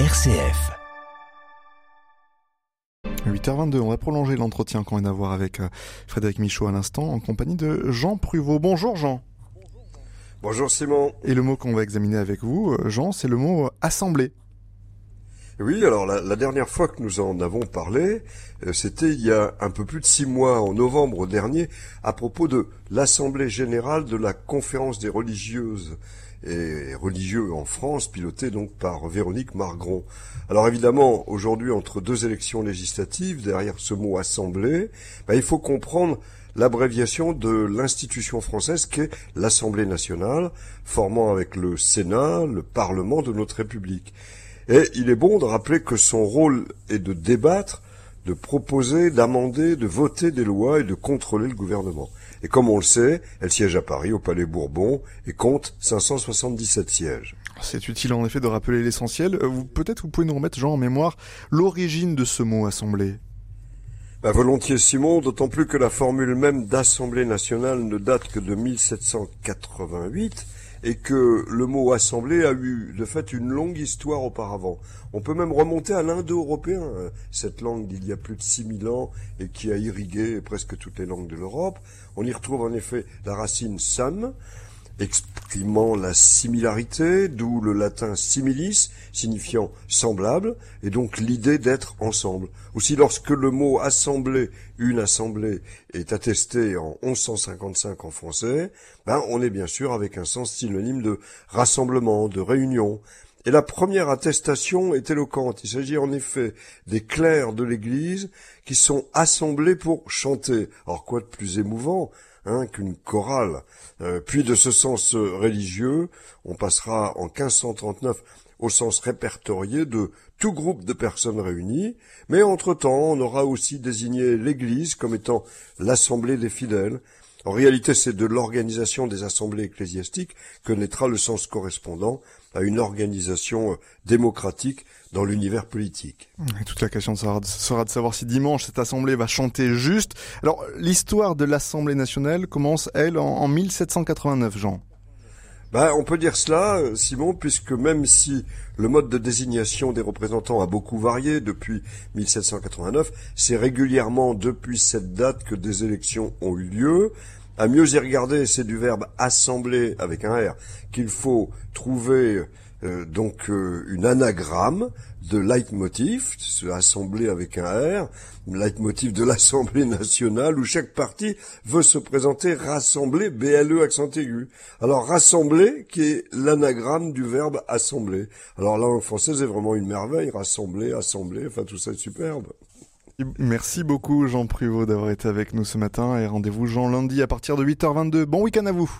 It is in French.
RCF. 8h22, on va prolonger l'entretien qu'on vient d'avoir avec euh, Frédéric Michaud à l'instant, en compagnie de Jean Pruvot. Bonjour Jean. Bonjour Simon. Et le mot qu'on va examiner avec vous, euh, Jean, c'est le mot euh, assemblée. Oui, alors la, dernière fois que nous en avons parlé, c'était il y a un peu plus de six mois, en novembre dernier, à propos de l'Assemblée générale de la Conférence des religieuses et religieux en France, piloté donc par Véronique Margron. Alors évidemment, aujourd'hui, entre deux élections législatives, derrière ce mot assemblée, ben, il faut comprendre l'abréviation de l'institution française qu'est l'Assemblée nationale, formant avec le Sénat le Parlement de notre République. Et il est bon de rappeler que son rôle est de débattre, de proposer, d'amender, de voter des lois et de contrôler le gouvernement. Et comme on le sait, elle siège à Paris, au Palais Bourbon, et compte 577 sièges. C'est utile en effet de rappeler l'essentiel. Euh, peut-être vous pouvez nous remettre, Jean, en mémoire l'origine de ce mot assemblée? Volontiers Simon, d'autant plus que la formule même d'Assemblée nationale ne date que de 1788 et que le mot assemblée a eu de fait une longue histoire auparavant. On peut même remonter à l'indo-européen, hein, cette langue d'il y a plus de 6000 ans et qui a irrigué presque toutes les langues de l'Europe. On y retrouve en effet la racine sam, exprimant la similarité, d'où le latin similis, signifiant semblable, et donc l'idée d'être ensemble. Aussi, lorsque le mot assemblée, une assemblée, est attesté en 1155 en français, ben, on est bien sûr avec un sens synonyme de rassemblement, de réunion. Et la première attestation est éloquente. Il s'agit en effet des clercs de l'Église qui sont assemblés pour chanter. Alors quoi de plus émouvant Hein, qu'une chorale. Euh, puis de ce sens religieux, on passera en 1539 au sens répertorié de tout groupe de personnes réunies, mais entre-temps, on aura aussi désigné l'Église comme étant l'assemblée des fidèles. En réalité, c'est de l'organisation des assemblées ecclésiastiques que naîtra le sens correspondant à une organisation euh, démocratique dans l'univers politique. Toute la question sera de savoir si dimanche cette assemblée va chanter juste. Alors l'histoire de l'Assemblée nationale commence, elle, en, 1789, Jean. Ben, on peut dire cela, euh, Simon, puisque même si le mode de désignation des représentants a beaucoup varié depuis 1789, c'est régulièrement depuis cette date que des élections ont eu lieu. À mieux y regarder, c'est du verbe assembler avec un R qu'il faut trouver euh, donc euh, une anagramme de leitmotiv, assemblée avec un R, leitmotiv de l'Assemblée nationale où chaque parti veut se présenter rassemblé, BLE accent aigu. Alors rassembler qui est l'anagramme du verbe assembler. Alors la langue française est vraiment une merveille, rassembler, assembler, enfin tout ça est superbe. Merci beaucoup Jean Privot d'avoir été avec nous ce matin et rendez-vous Jean lundi à partir de 8h22. Bon week-end à vous